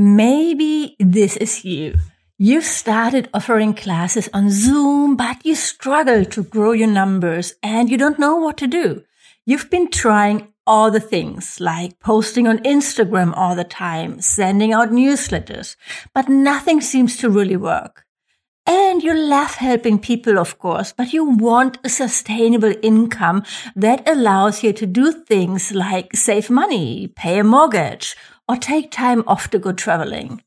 Maybe this is you. You've started offering classes on Zoom, but you struggle to grow your numbers and you don't know what to do. You've been trying all the things like posting on Instagram all the time, sending out newsletters, but nothing seems to really work. And you love helping people, of course, but you want a sustainable income that allows you to do things like save money, pay a mortgage, or take time off to go traveling.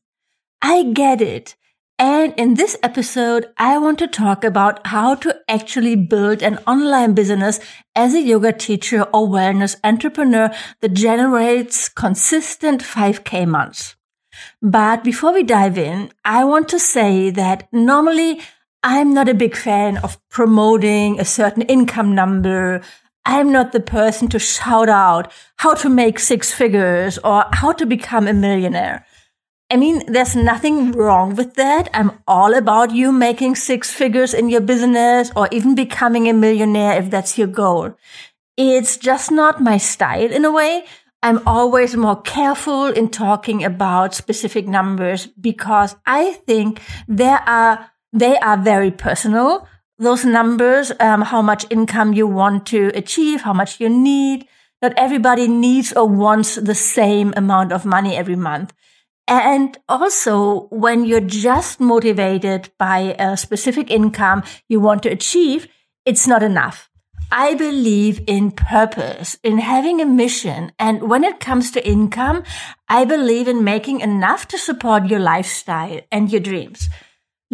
I get it. And in this episode, I want to talk about how to actually build an online business as a yoga teacher or wellness entrepreneur that generates consistent 5K months. But before we dive in, I want to say that normally I'm not a big fan of promoting a certain income number. I'm not the person to shout out how to make six figures or how to become a millionaire. I mean, there's nothing wrong with that. I'm all about you making six figures in your business or even becoming a millionaire if that's your goal. It's just not my style in a way. I'm always more careful in talking about specific numbers because I think there are, they are very personal. Those numbers, um, how much income you want to achieve, how much you need. Not everybody needs or wants the same amount of money every month. And also, when you're just motivated by a specific income you want to achieve, it's not enough. I believe in purpose, in having a mission. And when it comes to income, I believe in making enough to support your lifestyle and your dreams.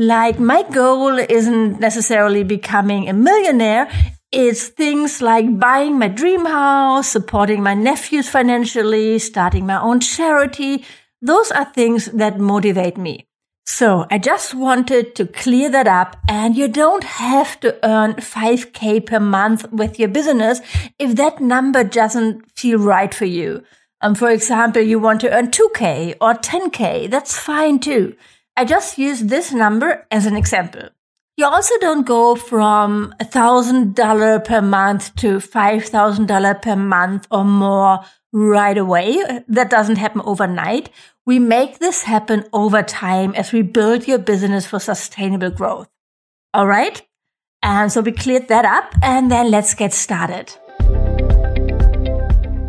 Like my goal isn't necessarily becoming a millionaire. It's things like buying my dream house, supporting my nephews financially, starting my own charity, those are things that motivate me. So I just wanted to clear that up and you don't have to earn 5k per month with your business if that number doesn't feel right for you. Um, for example, you want to earn 2k or 10k. That's fine too. I just use this number as an example. You also don't go from $1,000 per month to $5,000 per month or more right away. That doesn't happen overnight. We make this happen over time as we build your business for sustainable growth. All right. And so we cleared that up and then let's get started.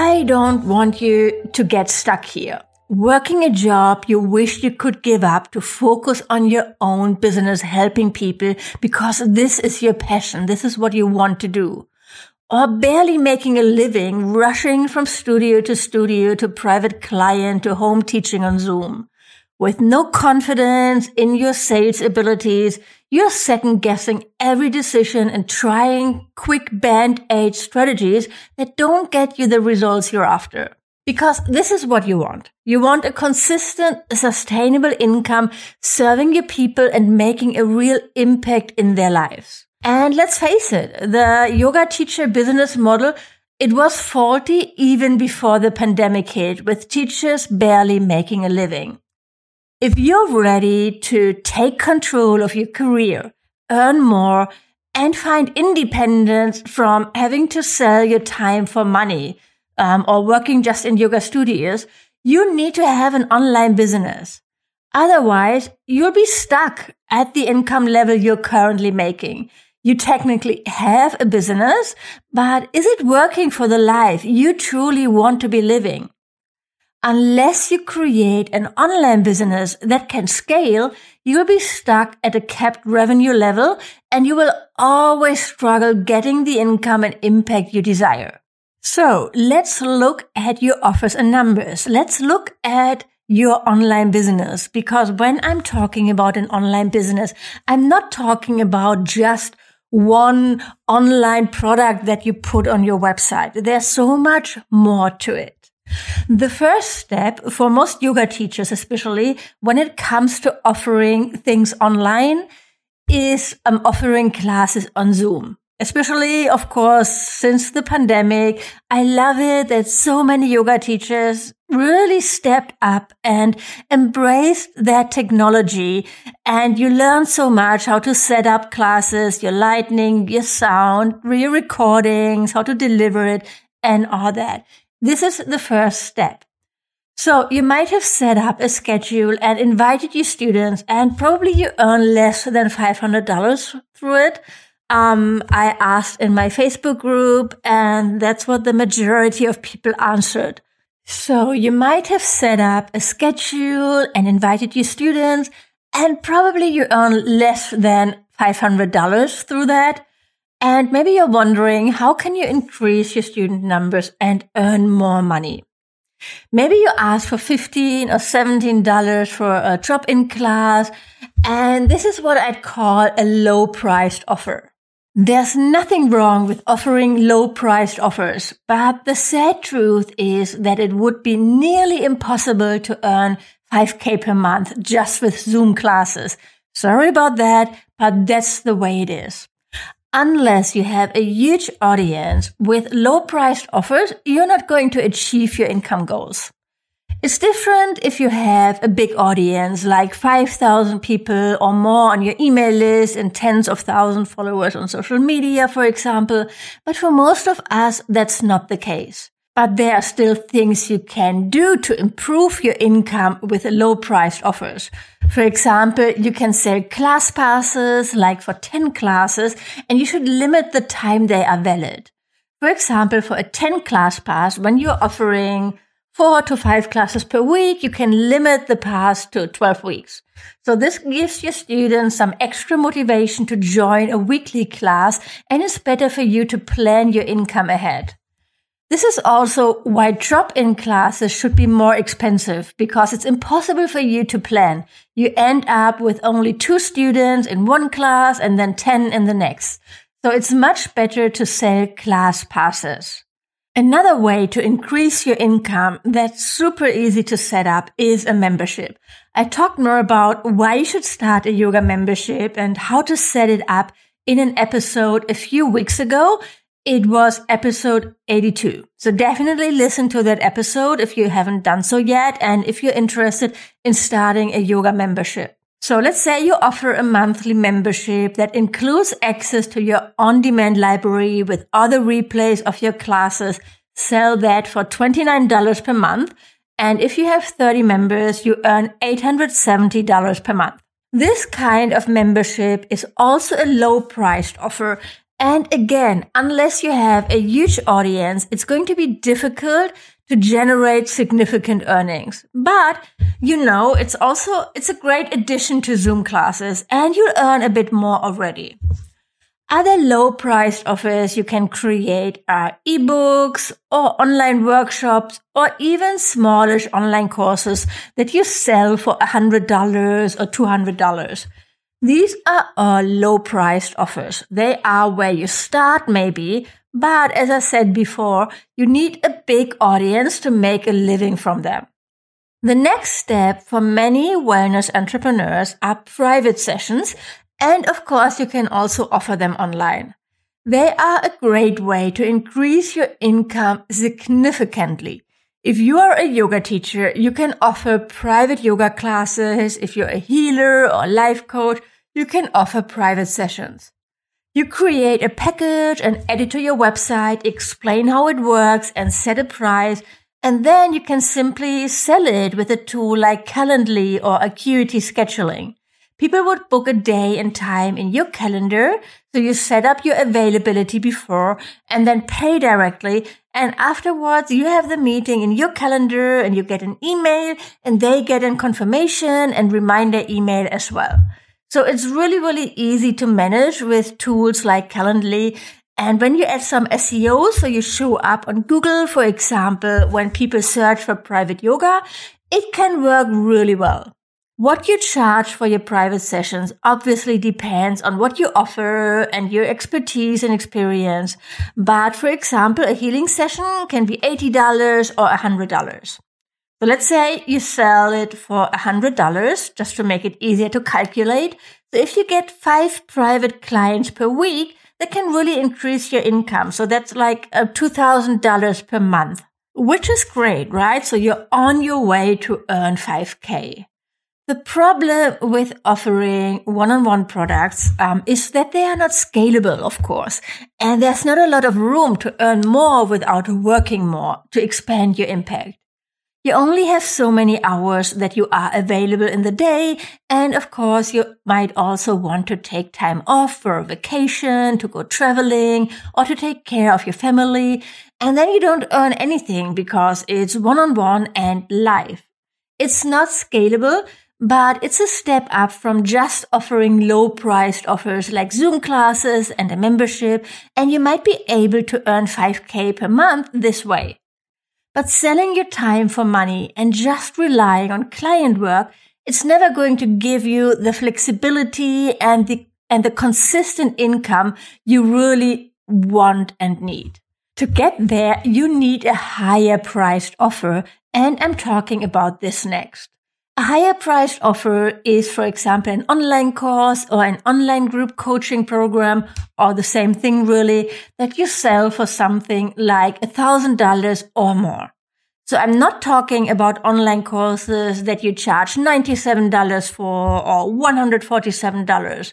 I don't want you to get stuck here. Working a job you wish you could give up to focus on your own business helping people because this is your passion. This is what you want to do. Or barely making a living, rushing from studio to studio to private client to home teaching on Zoom. With no confidence in your sales abilities, you're second guessing every decision and trying quick band aid strategies that don't get you the results you're after. Because this is what you want. You want a consistent, sustainable income serving your people and making a real impact in their lives. And let's face it, the yoga teacher business model, it was faulty even before the pandemic hit with teachers barely making a living. If you're ready to take control of your career, earn more, and find independence from having to sell your time for money um, or working just in yoga studios, you need to have an online business. Otherwise, you'll be stuck at the income level you're currently making. You technically have a business, but is it working for the life you truly want to be living? Unless you create an online business that can scale, you'll be stuck at a capped revenue level and you will always struggle getting the income and impact you desire. So let's look at your offers and numbers. Let's look at your online business because when I'm talking about an online business, I'm not talking about just one online product that you put on your website. There's so much more to it. The first step for most yoga teachers, especially when it comes to offering things online, is um, offering classes on Zoom. Especially, of course, since the pandemic, I love it that so many yoga teachers really stepped up and embraced that technology. And you learn so much how to set up classes, your lighting, your sound, your recordings, how to deliver it and all that. This is the first step. So you might have set up a schedule and invited your students and probably you earn less than $500 through it. Um, I asked in my Facebook group and that's what the majority of people answered. So you might have set up a schedule and invited your students and probably you earn less than $500 through that. And maybe you're wondering, how can you increase your student numbers and earn more money? Maybe you ask for 15 or 17 dollars for a drop-in class, and this is what I'd call a low-priced offer. There's nothing wrong with offering low-priced offers, but the sad truth is that it would be nearly impossible to earn 5k per month just with Zoom classes. Sorry about that, but that's the way it is unless you have a huge audience with low priced offers, you're not going to achieve your income goals. It's different if you have a big audience, like 5,000 people or more on your email list and tens of thousands followers on social media, for example. But for most of us, that's not the case. But there are still things you can do to improve your income with low priced offers. For example, you can sell class passes like for 10 classes and you should limit the time they are valid. For example, for a 10 class pass, when you're offering four to five classes per week, you can limit the pass to 12 weeks. So this gives your students some extra motivation to join a weekly class and it's better for you to plan your income ahead. This is also why drop-in classes should be more expensive because it's impossible for you to plan. You end up with only two students in one class and then 10 in the next. So it's much better to sell class passes. Another way to increase your income that's super easy to set up is a membership. I talked more about why you should start a yoga membership and how to set it up in an episode a few weeks ago. It was episode 82. So definitely listen to that episode if you haven't done so yet and if you're interested in starting a yoga membership. So let's say you offer a monthly membership that includes access to your on-demand library with other replays of your classes. Sell that for $29 per month. And if you have 30 members, you earn $870 per month. This kind of membership is also a low priced offer and again, unless you have a huge audience, it's going to be difficult to generate significant earnings. But, you know, it's also, it's a great addition to Zoom classes and you earn a bit more already. Other low priced offers you can create are ebooks or online workshops or even smallish online courses that you sell for $100 or $200. These are all low priced offers. They are where you start maybe, but as I said before, you need a big audience to make a living from them. The next step for many wellness entrepreneurs are private sessions. And of course, you can also offer them online. They are a great way to increase your income significantly. If you are a yoga teacher, you can offer private yoga classes. If you're a healer or life coach, you can offer private sessions. You create a package and add it to your website, explain how it works and set a price. And then you can simply sell it with a tool like Calendly or Acuity Scheduling. People would book a day and time in your calendar. So you set up your availability before and then pay directly. And afterwards, you have the meeting in your calendar and you get an email and they get a confirmation and reminder email as well. So it's really, really easy to manage with tools like Calendly. And when you add some SEO, so you show up on Google, for example, when people search for private yoga, it can work really well. What you charge for your private sessions obviously depends on what you offer and your expertise and experience. But for example, a healing session can be $80 or $100. So let's say you sell it for $100 just to make it easier to calculate. So if you get five private clients per week, that can really increase your income. So that's like uh, $2,000 per month, which is great, right? So you're on your way to earn 5K. The problem with offering one-on-one products um, is that they are not scalable, of course, and there's not a lot of room to earn more without working more to expand your impact. You only have so many hours that you are available in the day, and of course, you might also want to take time off for a vacation, to go traveling, or to take care of your family, and then you don't earn anything because it's one-on-one and live. It's not scalable but it's a step up from just offering low priced offers like Zoom classes and a membership, and you might be able to earn 5k per month this way. But selling your time for money and just relying on client work, it's never going to give you the flexibility and the, and the consistent income you really want and need. To get there, you need a higher priced offer, and I'm talking about this next. A higher priced offer is, for example, an online course or an online group coaching program or the same thing really that you sell for something like a thousand dollars or more. So I'm not talking about online courses that you charge $97 for or $147.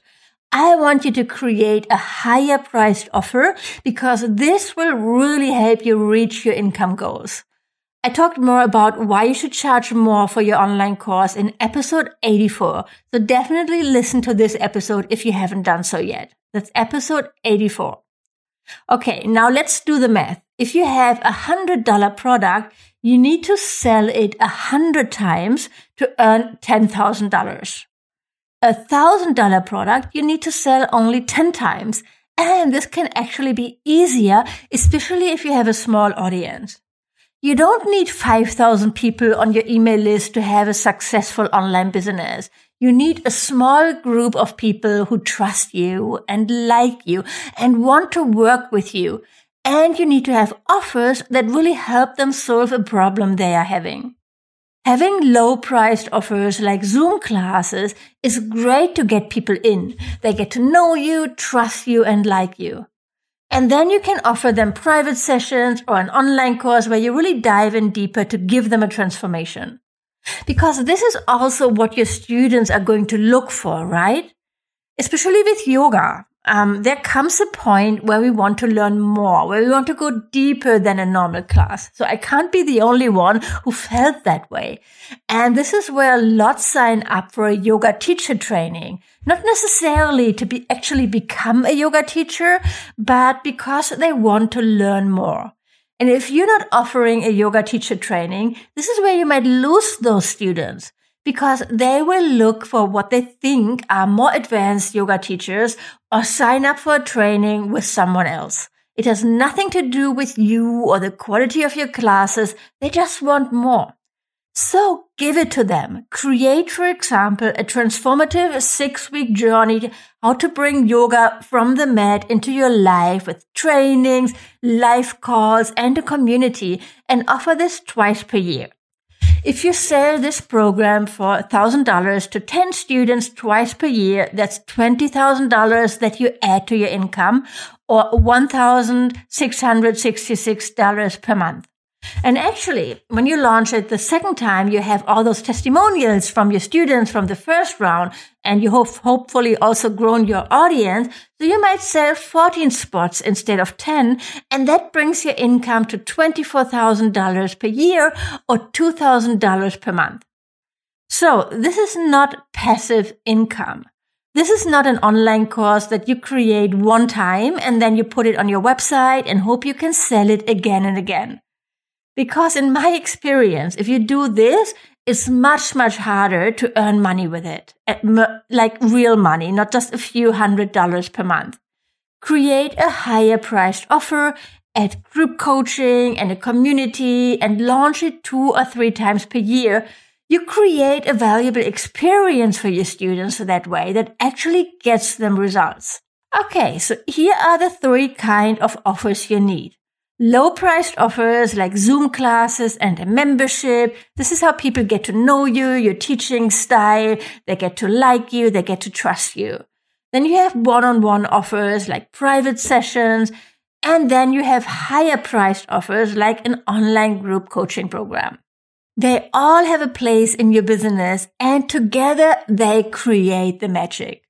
I want you to create a higher priced offer because this will really help you reach your income goals. I talked more about why you should charge more for your online course in episode 84. So definitely listen to this episode if you haven't done so yet. That's episode 84. Okay, now let's do the math. If you have a hundred dollar product, you need to sell it a hundred times to earn ten thousand dollars. A thousand dollar product, you need to sell only ten times. And this can actually be easier, especially if you have a small audience. You don't need 5,000 people on your email list to have a successful online business. You need a small group of people who trust you and like you and want to work with you. And you need to have offers that really help them solve a problem they are having. Having low priced offers like Zoom classes is great to get people in. They get to know you, trust you, and like you. And then you can offer them private sessions or an online course where you really dive in deeper to give them a transformation. Because this is also what your students are going to look for, right? Especially with yoga. Um, there comes a point where we want to learn more, where we want to go deeper than a normal class. So I can't be the only one who felt that way. And this is where lots sign up for a yoga teacher training not necessarily to be actually become a yoga teacher, but because they want to learn more. And if you're not offering a yoga teacher training, this is where you might lose those students because they will look for what they think are more advanced yoga teachers or sign up for a training with someone else. It has nothing to do with you or the quality of your classes. They just want more. So give it to them. Create, for example, a transformative six week journey how to bring yoga from the mat into your life with trainings, life calls, and a community and offer this twice per year. If you sell this program for $1,000 to 10 students twice per year, that's $20,000 that you add to your income or $1,666 per month. And actually, when you launch it the second time, you have all those testimonials from your students from the first round, and you have hopefully also grown your audience. So you might sell 14 spots instead of 10, and that brings your income to $24,000 per year or $2,000 per month. So this is not passive income. This is not an online course that you create one time and then you put it on your website and hope you can sell it again and again. Because in my experience, if you do this, it's much, much harder to earn money with it. Uh, like real money, not just a few hundred dollars per month. Create a higher priced offer, add group coaching and a community and launch it two or three times per year. You create a valuable experience for your students that way that actually gets them results. Okay, so here are the three kind of offers you need. Low priced offers like Zoom classes and a membership. This is how people get to know you, your teaching style. They get to like you. They get to trust you. Then you have one on one offers like private sessions. And then you have higher priced offers like an online group coaching program. They all have a place in your business and together they create the magic.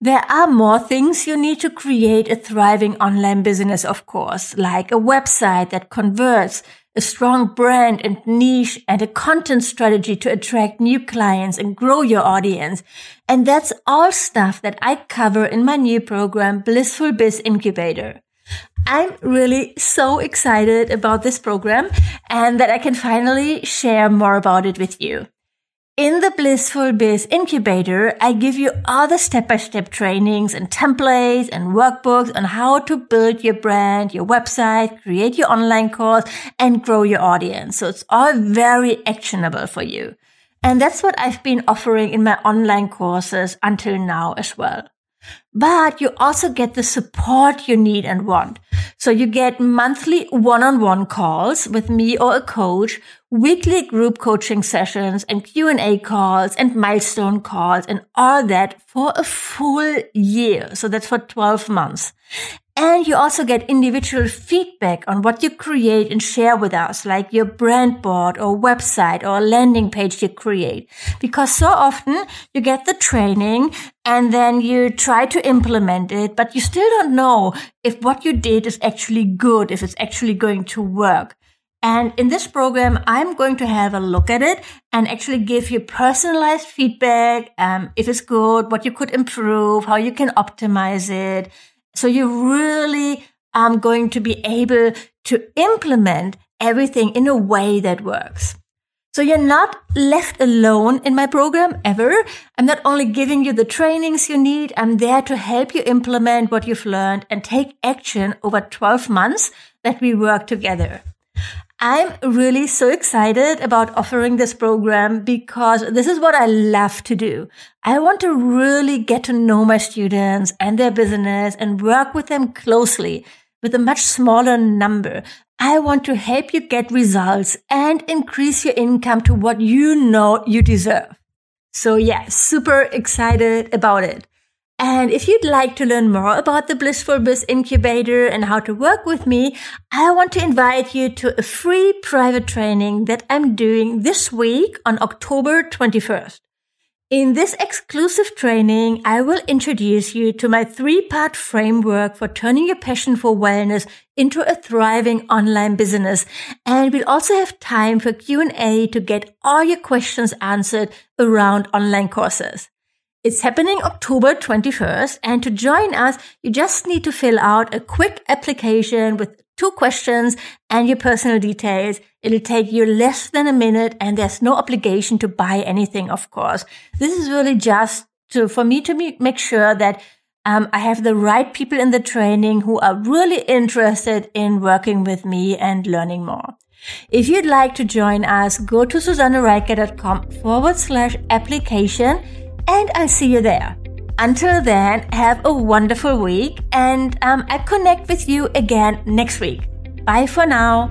There are more things you need to create a thriving online business, of course, like a website that converts, a strong brand and niche, and a content strategy to attract new clients and grow your audience. And that's all stuff that I cover in my new program, Blissful Biz Incubator. I'm really so excited about this program and that I can finally share more about it with you. In the Blissful Biz Incubator, I give you all the step-by-step trainings and templates and workbooks on how to build your brand, your website, create your online course, and grow your audience. So it's all very actionable for you. And that's what I've been offering in my online courses until now as well. But you also get the support you need and want. So you get monthly one-on-one calls with me or a coach, weekly group coaching sessions and Q&A calls and milestone calls and all that for a full year. So that's for 12 months. And you also get individual feedback on what you create and share with us, like your brand board or website or landing page you create. Because so often you get the training and then you try to implement it, but you still don't know if what you did is actually good, if it's actually going to work. And in this program, I'm going to have a look at it and actually give you personalized feedback. Um, if it's good, what you could improve, how you can optimize it. So you really are going to be able to implement everything in a way that works. So you're not left alone in my program ever. I'm not only giving you the trainings you need. I'm there to help you implement what you've learned and take action over 12 months that we work together. I'm really so excited about offering this program because this is what I love to do. I want to really get to know my students and their business and work with them closely with a much smaller number. I want to help you get results and increase your income to what you know you deserve. So yeah, super excited about it. And if you'd like to learn more about the Blissful Biz Incubator and how to work with me, I want to invite you to a free private training that I'm doing this week on October 21st. In this exclusive training, I will introduce you to my three-part framework for turning your passion for wellness into a thriving online business. And we'll also have time for Q&A to get all your questions answered around online courses. It's happening October 21st. And to join us, you just need to fill out a quick application with two questions and your personal details. It'll take you less than a minute and there's no obligation to buy anything, of course. This is really just to, for me to make sure that um, I have the right people in the training who are really interested in working with me and learning more. If you'd like to join us, go to susannereiker.com forward slash application and I'll see you there. Until then, have a wonderful week and um, I'll connect with you again next week. Bye for now.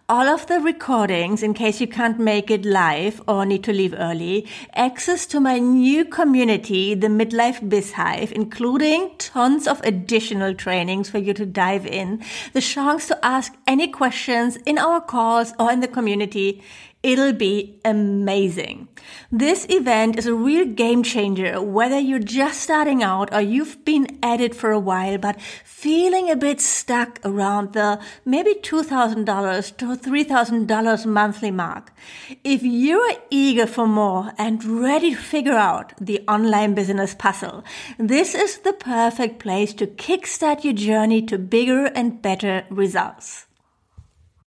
all of the recordings in case you can't make it live or need to leave early, access to my new community, the Midlife Biz Hive, including tons of additional trainings for you to dive in, the chance to ask any questions in our calls or in the community, It'll be amazing. This event is a real game changer, whether you're just starting out or you've been at it for a while, but feeling a bit stuck around the maybe $2,000 to $3,000 monthly mark. If you're eager for more and ready to figure out the online business puzzle, this is the perfect place to kickstart your journey to bigger and better results.